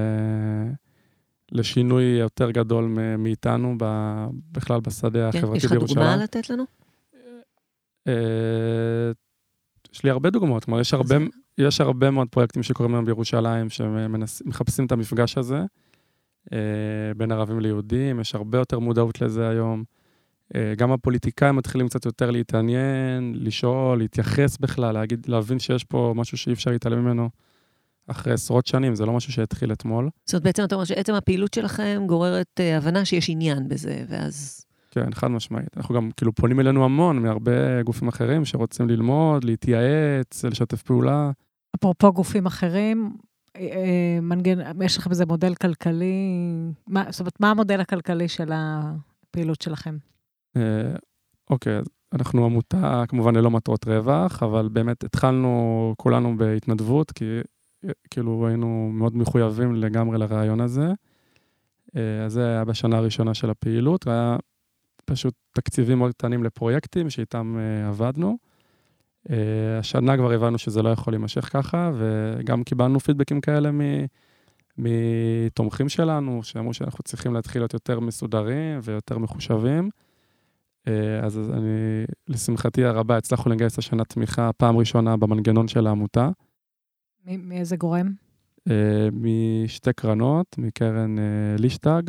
לשינוי יותר גדול מאיתנו, ב... בכלל בשדה כן? החברתי יש לך בירושלים. דוגמה לתת לנו? אה, יש לי הרבה דוגמאות, כלומר, יש הרבה, יש הרבה מאוד פרויקטים שקורים היום בירושלים, שמחפשים את המפגש הזה בין ערבים ליהודים, יש הרבה יותר מודעות לזה היום. אה, גם הפוליטיקאים מתחילים קצת יותר להתעניין, לשאול, להתייחס בכלל, להגיד, להבין שיש פה משהו שאי אפשר להתעלם ממנו אחרי עשרות שנים, זה לא משהו שהתחיל אתמול. זאת אומרת, בעצם אתה אומר שעצם הפעילות שלכם גוררת אה, הבנה שיש עניין בזה, ואז... כן, חד משמעית. אנחנו גם כאילו פונים אלינו המון מהרבה גופים אחרים שרוצים ללמוד, להתייעץ, לשתף פעולה. אפרופו גופים אחרים, אה, אה, מנגן, יש לכם איזה מודל כלכלי, מה, זאת אומרת, מה המודל הכלכלי של הפעילות שלכם? אה, אוקיי, אנחנו עמותה כמובן ללא מטרות רווח, אבל באמת התחלנו כולנו בהתנדבות, כי אה, כאילו היינו מאוד מחויבים לגמרי לרעיון הזה. אה, אז זה היה בשנה הראשונה של הפעילות, היה פשוט תקציבים מאוד קטנים לפרויקטים שאיתם עבדנו. אה, השנה כבר הבנו שזה לא יכול להימשך ככה, וגם קיבלנו פידבקים כאלה מ... מתומכים שלנו, שאמרו שאנחנו צריכים להתחיל להיות יותר מסודרים ויותר מחושבים. אה, אז אני, לשמחתי הרבה, הצלחנו לגייס השנה תמיכה פעם ראשונה במנגנון של העמותה, מאיזה גורם? אה, משתי קרנות, מקרן לישטג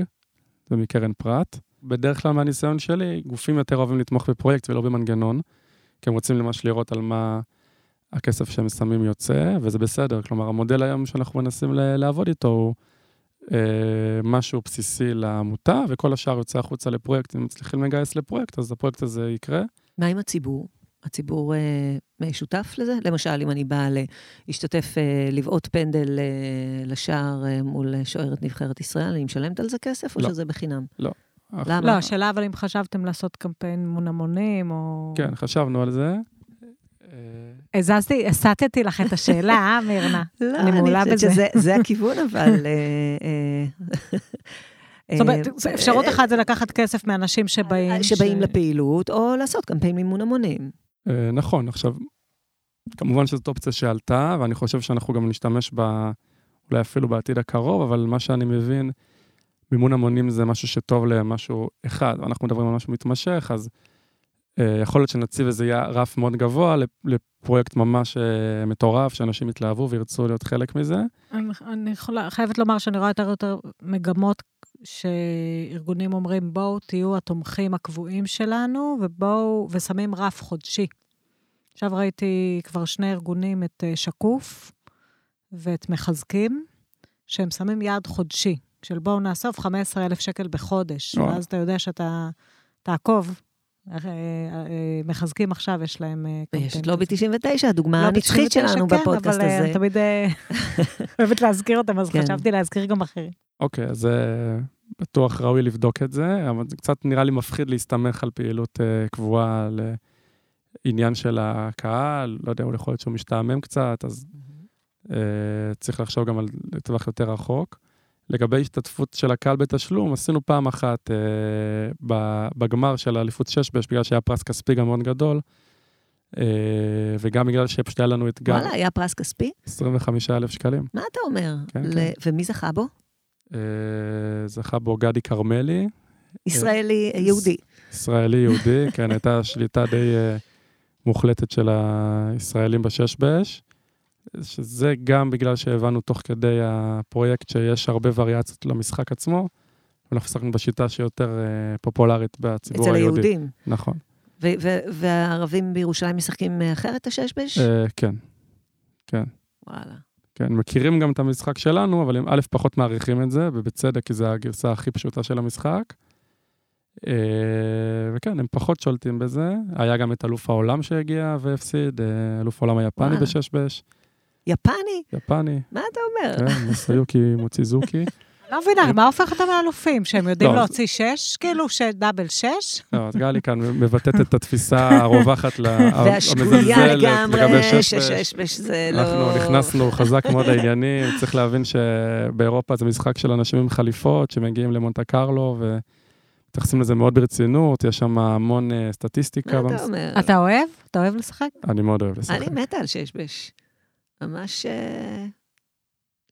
ומקרן פרט. בדרך כלל מהניסיון שלי, גופים יותר אוהבים לתמוך בפרויקט ולא במנגנון, כי הם רוצים ממש לראות על מה הכסף שהם שמים יוצא, וזה בסדר. כלומר, המודל היום שאנחנו מנסים לעבוד איתו הוא אה, משהו בסיסי לעמותה, וכל השאר יוצא החוצה לפרויקט. אם מצליחים לגייס לפרויקט, אז הפרויקט הזה יקרה. מה עם הציבור? הציבור אה, שותף לזה? למשל, אם אני באה להשתתף, אה, לבעוט פנדל אה, לשער אה, מול שוערת נבחרת ישראל, אני משלמת על זה כסף, או לא. שזה בחינם? אך- למה? לא, השאלה אבל אם חשבתם לעשות קמפיין מול המונים, או... כן, חשבנו על זה. הזזתי, הסטתי לך את השאלה, אה, מירנה? [LAUGHS] לא, אני מעולה חושבת בזה. שזה זה הכיוון, [LAUGHS] אבל... אה, אה, זאת אומרת, אה, אפשרות אחת זה לקחת כסף מאנשים שבאים... שבאים לפעילות, או לעשות קמפיין מימון המונים. נכון, עכשיו, כמובן שזאת אופציה שעלתה, ואני חושב שאנחנו גם נשתמש בה אולי אפילו בעתיד הקרוב, אבל מה שאני מבין, מימון המונים זה משהו שטוב למשהו אחד, ואנחנו מדברים על משהו מתמשך, אז אה, יכול להיות שנציב איזה רף מאוד גבוה לפ- לפרויקט ממש אה, מטורף, שאנשים יתלהבו וירצו להיות חלק מזה. אני, אני יכולה, חייבת לומר שאני רואה יותר ויותר מגמות שארגונים אומרים, בואו תהיו התומכים הקבועים שלנו, ובואו, ושמים רף חודשי. עכשיו ראיתי כבר שני ארגונים, את אה, שקוף ואת מחזקים, שהם שמים יעד חודשי, של בואו נאסוף 15,000 שקל בחודש, וואו. ואז אתה יודע שאתה תעקוב אה, אה, מחזקים עכשיו, יש להם אה, קמפיין. ויש את לובי 99, הדוגמה הנצחית 99, שלנו כן, בפודקאסט אבל אה, הזה. אני תמיד אה, [LAUGHS] אוהבת להזכיר אותם, אז כן. חשבתי להזכיר גם אחרים. אוקיי, אז בטוח ראוי לבדוק את זה, אבל זה קצת נראה לי מפחיד להסתמך על פעילות אה, קבועה לעניין של הקהל, לא יודע, יכול להיות שהוא משתעמם קצת, אז אה, צריך לחשוב גם על טווח יותר רחוק. לגבי השתתפות של הקהל בתשלום, עשינו פעם אחת אה, בגמר של האליפות שש-בש, בגלל שהיה פרס כספי גם מאוד גדול, אה, וגם בגלל שפשוט היה לנו אתגר, וואלה, היה פרס כספי? 25,000 שקלים. מה אתה אומר? כן, ל- כן. ומי זכה בו? אה, זכה בו גדי כרמלי, ישראלי אה, יהודי. ישראלי יהודי, כן, הייתה שליטה די אה, מוחלטת של הישראלים בשש באש, שזה גם בגלל שהבנו תוך כדי הפרויקט שיש הרבה וריאציות למשחק עצמו, ואנחנו עסקנו בשיטה שיותר אה, פופולרית בציבור אצל היהודי. היהודים. נכון, והערבים בירושלים משחקים אה, אחרת, השש בש? אה, כן, וואלה. כן, מכירים גם את המשחק שלנו, אבל הם א', פחות מעריכים את זה, ובצדק, כי זו הגרסה הכי פשוטה של המשחק. אה, וכן, הם פחות שולטים בזה. היה גם את אלוף העולם שהגיע והפסיד, אלוף העולם היפני וואלה. יפני? יפני, מה אתה אומר? כן, מסיוקי מוציזוקי. לא מבינה, מה הופך אותם לאלופים? שהם יודעים לא, להוציא שש? כאילו, שדאבל שש? לא, אז גלי כאן מבטאת את התפיסה הרווחת, [LAUGHS] המזלזלת לגמרי, לגבי שש בש זה לא... אנחנו נכנסנו חזק מאוד לעניינים, צריך להבין שבאירופה זה משחק של אנשים עם חליפות שמגיעים למונטה קרלו ומתייחסים לזה מאוד ברצינות, יש שם המון אה, סטטיסטיקה. מה אתה אומר? אתה אוהב? אתה אוהב לשחק? אני מאוד אוהב לשחק. אני מתה על שש בש. ממש אה,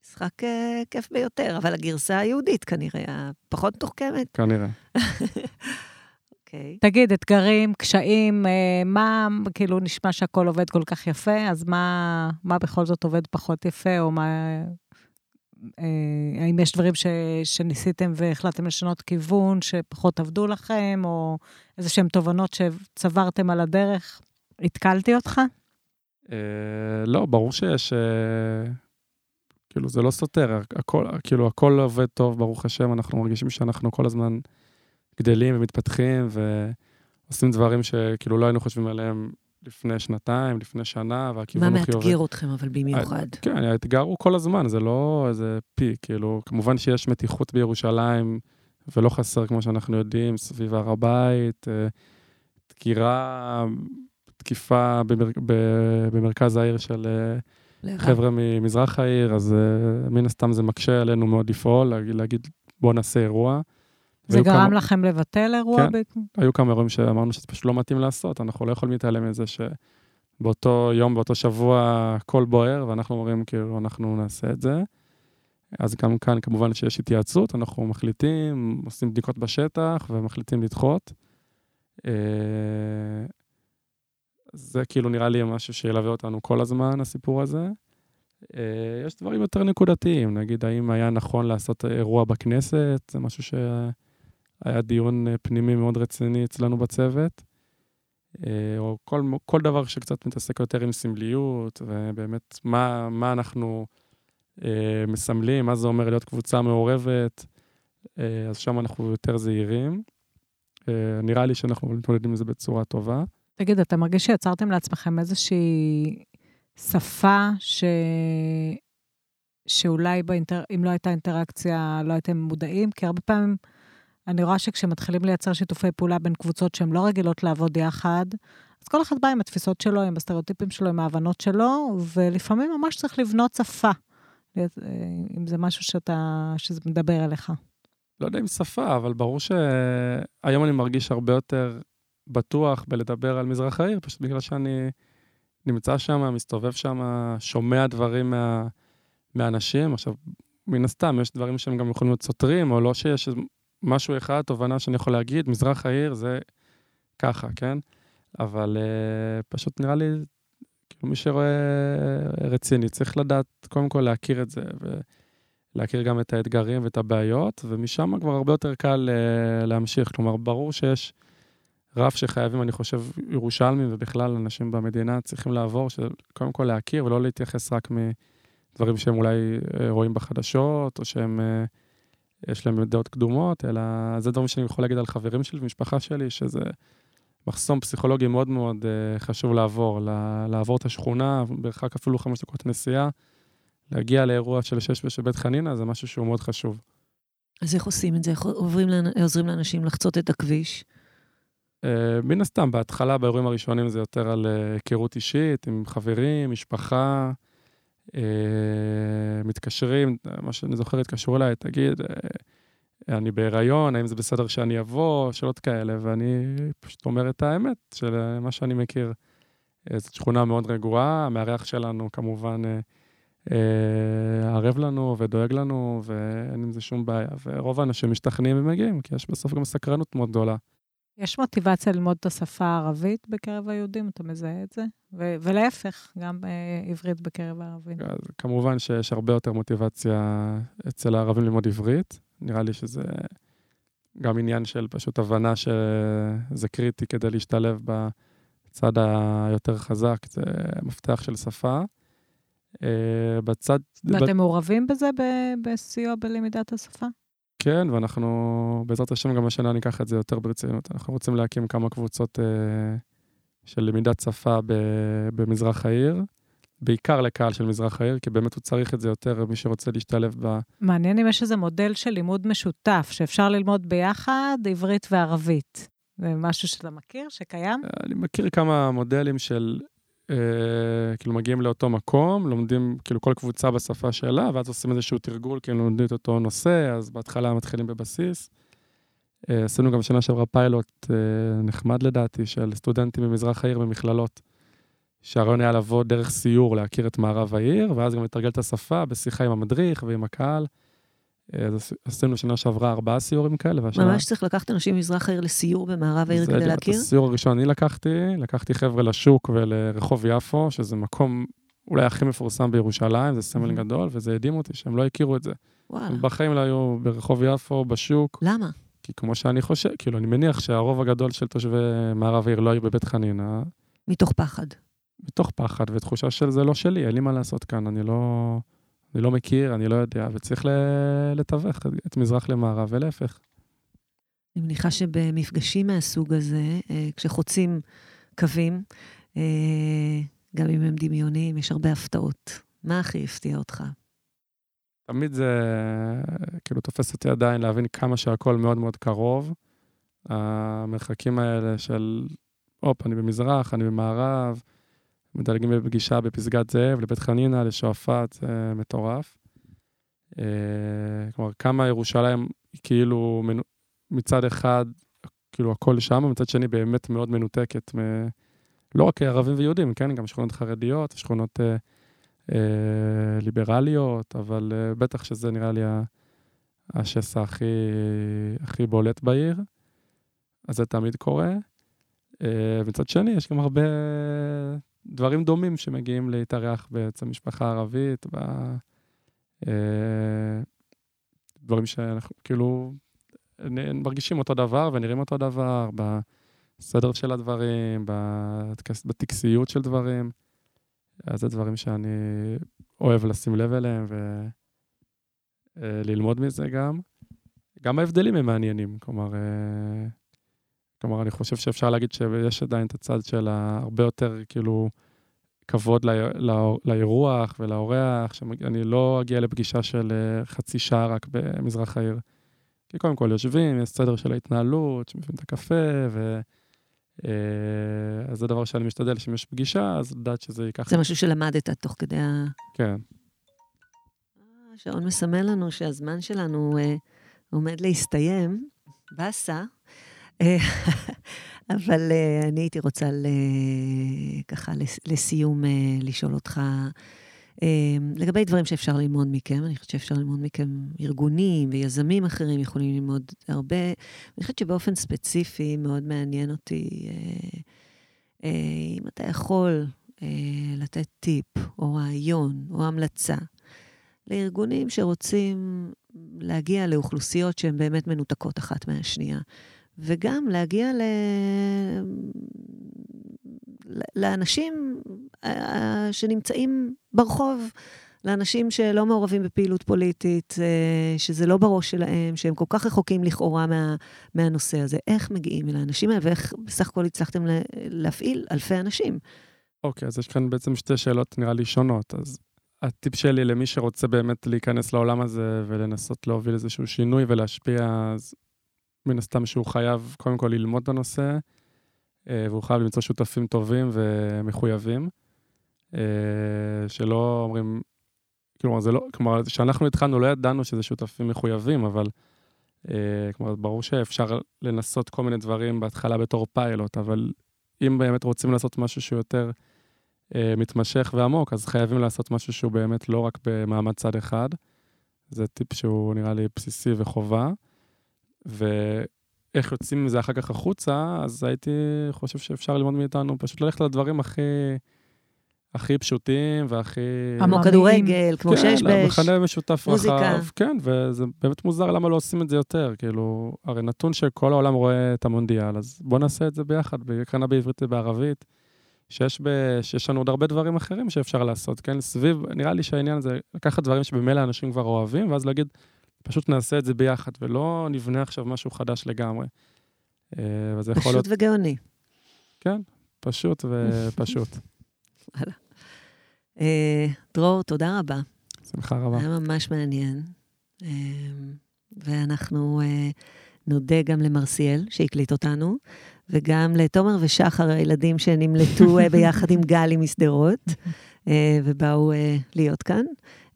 משחק אה, כיף ביותר, אבל הגרסה היהודית כנראה, הפחות מתוחכמת. כנראה. אוקיי. תגיד, אתגרים, קשיים, אה, מה, כאילו, נשמע שהכל עובד כל כך יפה, אז מה, מה בכל זאת עובד פחות יפה, או מה... אה, האם יש דברים ש, שניסיתם והחלטתם לשנות כיוון, שפחות עבדו לכם, או איזה שהן תובנות שצברתם על הדרך? התקלתי אותך? אה, לא, ברור שיש... אה, כאילו, זה לא סותר, הכל, כאילו, הכל עובד טוב, ברוך השם, אנחנו מרגישים שאנחנו כל הזמן גדלים ומתפתחים ועושים דברים שכאילו לא היינו חושבים עליהם לפני שנתיים, לפני שנה, מה והכיוון הכי עובד. מאתגר אתכם אבל במיוחד? כן, האתגר הוא כל הזמן, זה לא איזה פי, כאילו, כמובן שיש מתיחות בירושלים, ולא חסר, כמו שאנחנו יודעים, סביב הר הבית, אה, דקירה, תקיפה במר, במרכז העיר של אה, לרע. חבר'ה ממזרח העיר, אז אה, מן הסתם זה מקשה עלינו מאוד לפעול, להגיד, להגיד בוא נעשה אירוע. זה גרם כמה- לכם לבטל אירוע? כן. ב- היו כמה אירועים שאמרנו שזה פשוט לא מתאים לעשות, אנחנו לא יכולים להתעלם מזה שבאותו יום, באותו שבוע, הכל בוער, ואנחנו אומרים, כאילו, אנחנו נעשה את זה. אז גם כאן, כמובן שיש התייעצות, אנחנו מחליטים, עושים בדיקות בשטח ומחליטים לדחות. זה כאילו נראה לי משהו שילווה אותנו כל הזמן, הסיפור הזה. אה, יש דברים יותר נקודתיים, נגיד, האם היה נכון לעשות אירוע בכנסת, זה משהו שהיה דיון אה, פנימי מאוד רציני אצלנו בצוות. אה, או כל, כל דבר שקצת מתעסק יותר עם סמליות, ובאמת, מה, מה אנחנו מסמלים, מה זה אומר להיות קבוצה מעורבת, אז שם אנחנו יותר זהירים. אה, נראה לי שאנחנו מתמודדים עם זה בצורה טובה. תגיד, אתה מרגיש שיצרתם לעצמכם איזושהי שפה ש... שאולי באינטר... אם לא הייתה אינטראקציה, לא הייתם מודעים? כי הרבה פעמים אני רואה שכשמתחילים לייצר שיתופי פעולה בין קבוצות שהן לא רגילות לעבוד יחד, אז כל אחד בא עם התפיסות שלו, עם הסטריאוטיפים שלו, עם ההבנות שלו, ולפעמים ממש צריך לבנות שפה, אם זה משהו שאתה, שזה מדבר אליך. לא יודע אם שפה, אבל ברור שהיום אני מרגיש הרבה יותר בטוח בלדבר על מזרח העיר, פשוט בגלל שאני נמצא שם, מסתובב שם, שומע דברים מה, מהאנשים. עכשיו, מן הסתם, יש דברים שהם גם יכולים להיות סותרים, או לא שיש משהו אחד, תובנה שאני יכול להגיד, מזרח העיר זה ככה, כן? אבל uh, פשוט נראה לי, כאילו מי שרואה רציני, צריך לדעת, קודם כל להכיר את זה, ולהכיר גם את האתגרים ואת הבעיות, ומשם כבר הרבה יותר קל uh, להמשיך. כלומר, ברור שיש רף שחייבים, אני חושב, ירושלמים ובכלל אנשים במדינה צריכים לעבור, שקודם כל להכיר ולא להתייחס רק מדברים שהם אולי רואים בחדשות, או שהם... Uh, יש להם דעות קדומות, אלא זה דברים שאני יכול להגיד על חברים שלי ומשפחה שלי, שזה מחסום פסיכולוגי מאוד מאוד uh, חשוב לעבור, לעבור את השכונה, במרחק אפילו חמש דקות נסיעה, להגיע לאירוע של שש ושל בית חנינה, זה משהו שהוא מאוד חשוב. אז איך עושים את זה? איך עוזרים לאנשים לחצות את הכביש? Uh, מן הסתם, בהתחלה, באירועים הראשונים זה יותר על היכרות אישית, עם חברים, משפחה, uh, מתקשרים, מה שאני זוכר, התקשרו אליי, תגיד, אני בהיריון, האם זה בסדר שאני אבוא, שאלות כאלה, ואני פשוט אומר את האמת של מה שאני מכיר. אה, זאת שכונה מאוד רגועה, המארח שלנו כמובן אה, אה, ערב לנו ודואג לנו, ואין עם זה שום בעיה. ורוב האנשים משתכנעים ומגיעים, כי יש בסוף גם סקרנות מאוד גדולה. יש מוטיבציה ללמוד את השפה הערבית בקרב היהודים, אתה מזהה את זה? ו- ולהפך, גם אה, עברית בקרב הערבים. כמובן שיש הרבה יותר מוטיבציה אצל הערבים ללמוד עברית. נראה לי שזה גם עניין של פשוט הבנה שזה קריטי כדי להשתלב בצד היותר חזק, זה מפתח של שפה. אה, בצד... ואתם מעורבים בזה בסיוע בלמידת השפה? כן, ואנחנו, בעזרת השם, גם השנה ניקח את זה יותר ברצינות. אנחנו רוצים להקים כמה קבוצות אה, של למידת שפה במזרח העיר. בעיקר לקהל של מזרח העיר, כי באמת הוא צריך את זה יותר, מי שרוצה להשתלב ב... מעניין אם יש איזה מודל של לימוד משותף, שאפשר ללמוד ביחד עברית וערבית. זה משהו שאתה מכיר, שקיים? אני מכיר כמה מודלים של, כאילו, מגיעים לאותו מקום, לומדים, כאילו, כל קבוצה בשפה שלה, ואז עושים איזשהו תרגול, כאילו, לומדים את אותו נושא, אז בהתחלה מתחילים בבסיס. אה, עשינו גם שנה שעברה פיילוט אה, נחמד לדעתי, של סטודנטים ממזרח העיר במכללות. שהרעיון היה לבוא דרך סיור, להכיר את מערב העיר, ואז גם לתרגל את השפה בשיחה עם המדריך ועם הקהל. אז עשינו שנה שעברה ארבעה סיורים כאלה, והשנה... ממש צריך לקחת אנשים ממזרח העיר לסיור במערב העיר כדי להכיר? את הסיור הראשון אני לקחתי, לקחתי חבר'ה לשוק ולרחוב יפו, שזה מקום אולי הכי מפורסם בירושלים, זה סמל גדול, וזה הדהים אותי שהם לא הכירו את זה. וואלה. בחיים לא היו ברחוב יפו, בשוק. למה? כי כמו שאני חושב, כאילו, אני מניח שהרוב הגדול של תושבי מערב העיר לא היו בבית חנינה. מתוך פחד. מתוך פחד ותחושה של זה לא שלי, אין לי מה לעשות כאן, אני לא, אני לא מכיר, אני לא יודע, וצריך לתווך את מזרח למערב ולהפך. אני מניחה שבמפגשים מהסוג הזה, אה, כשחוצים קווים, אה, גם אם הם דמיוניים, יש הרבה הפתעות. מה הכי הפתיע אותך? תמיד זה כאילו תופס אותי עדיין להבין כמה שהכל מאוד מאוד קרוב. המרחקים האלה של, הופ, אני במזרח, אני במערב, מדלגים בפגישה בפסגת זאב, לבית חנינא, לשועפאט, זה מטורף. אה, כלומר, כמה ירושלים כאילו מצד אחד, כאילו הכל שם, ומצד שני באמת מאוד מנותקת, מ... לא רק ערבים ויהודים, כן? גם שכונות חרדיות, שכונות אה, אה, ליברליות, אבל אה, בטח שזה נראה לי השסע הכי, הכי בולט בעיר. אז זה תמיד קורה. אה, מצד שני, יש גם הרבה דברים דומים שמגיעים להתארח בעצם משפחה ערבית, ב... אה, דברים שאנחנו כאילו מרגישים אותו דבר ונראים אותו דבר, בסדר של הדברים, בטקסיות של דברים. אז זה דברים שאני אוהב לשים לב אליהם וללמוד אה, מזה גם. גם ההבדלים הם מעניינים, כלומר, אה, כלומר, אני חושב שאפשר להגיד שיש עדיין את הצד של הרבה יותר, כאילו, כבוד לא, לא, לאירוח ולאורח, שאני לא אגיע לפגישה של אה, חצי שעה רק במזרח העיר. כי קודם כל יושבים, יש סדר של ההתנהלות, שמביאים את הקפה, ו... אה, אז זה דבר שאני משתדל, שאם יש פגישה, אז לדעת שזה ייקח... זה משהו שלמדת תוך כדי ה... כן. השעון מסמל לנו שהזמן שלנו אה, עומד להסתיים. באסה. [LAUGHS] אבל uh, אני הייתי רוצה ככה לסיום uh, לשאול אותך, לגבי דברים שאפשר ללמוד מכם, אני חושבת שאפשר ללמוד מכם ארגונים ויזמים אחרים יכולים ללמוד הרבה. אני חושבת שבאופן ספציפי מאוד מעניין אותי אם אתה יכול לתת טיפ או רעיון או המלצה לארגונים שרוצים להגיע לאוכלוסיות שהן באמת מנותקות אחת מהשנייה. וגם להגיע ל... לאנשים אה, שנמצאים ברחוב לאנשים שלא מעורבים בפעילות פוליטית, אה, שזה לא בראש שלהם, שהם כל כך רחוקים לכאורה מה, מהנושא הזה. איך מגיעים אל האנשים האלה, ואיך בסך הכל הצלחתם להפעיל אלפי אנשים? אוקיי, okay, אז יש כאן בעצם שתי שאלות נראה לי שונות. אז הטיפ שלי למי שרוצה באמת להיכנס לעולם הזה ולנסות להוביל איזשהו שינוי ולהשפיע, אז מן הסתם שהוא חייב קודם כל ללמוד את הנושא, אה, והוא חייב למצוא שותפים טובים ומחויבים, אה, שלא אומרים, כלומר, זה לא, כלומר, כשאנחנו התחלנו לא ידענו שזה שותפים מחויבים, אבל אה, כלומר, ברור שאפשר לנסות כל מיני דברים בהתחלה בתור פיילוט, אבל אם באמת רוצים לעשות משהו שהוא יותר מתמשך ועמוק, אז חייבים לעשות משהו שהוא באמת לא רק במעמד צד אחד. זה טיפ שהוא נראה לי בסיסי וחובה. ואיך יוצאים מזה אחר כך החוצה, אז הייתי חושב שאפשר ללמוד מאיתנו פשוט ללכת לדברים הכי... הכי פשוטים והכי... כמו כדורגל, כמו כן, שיש במוזיקה. כן, מכנה משותף מוזיקה. רחב. כן, וזה באמת מוזר למה לא עושים את זה יותר. כאילו, הרי נתון שכל העולם רואה את המונדיאל, אז בואו נעשה את זה ביחד, בקרנה בעברית ובערבית. שיש, ב... שיש לנו עוד הרבה דברים אחרים שאפשר לעשות, כן? סביב, נראה לי שהעניין זה לקחת דברים שבמילא אנשים כבר אוהבים, ואז להגיד, פשוט נעשה את זה ביחד, ולא נבנה עכשיו משהו חדש לגמרי. אה, וזה יכול להיות... פשוט וגאוני. כן, פשוט ופשוט. [LAUGHS] וואלה. אה, דרור, תודה רבה. שמחה רבה. היה ממש מעניין. אה, ואנחנו נודה גם למרסיאל, שהקליט אותנו, וגם לתומר ושחר, הילדים שנמלטו ביחד עם גלי משדרות, ובאו להיות כאן.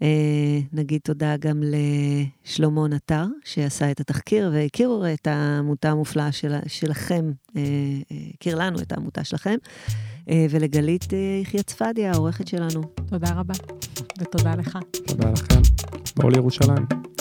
אה, נגיד תודה גם לשלמה נטר, שעשה את התחקיר והכיר את העמותה המופלאה של, שלכם, אה, אה, הכיר לנו את העמותה שלכם, ולגלית יחיא צפדיה, העורכת שלנו. תודה רבה, ותודה לך. תודה לכם. בואו לירושלים.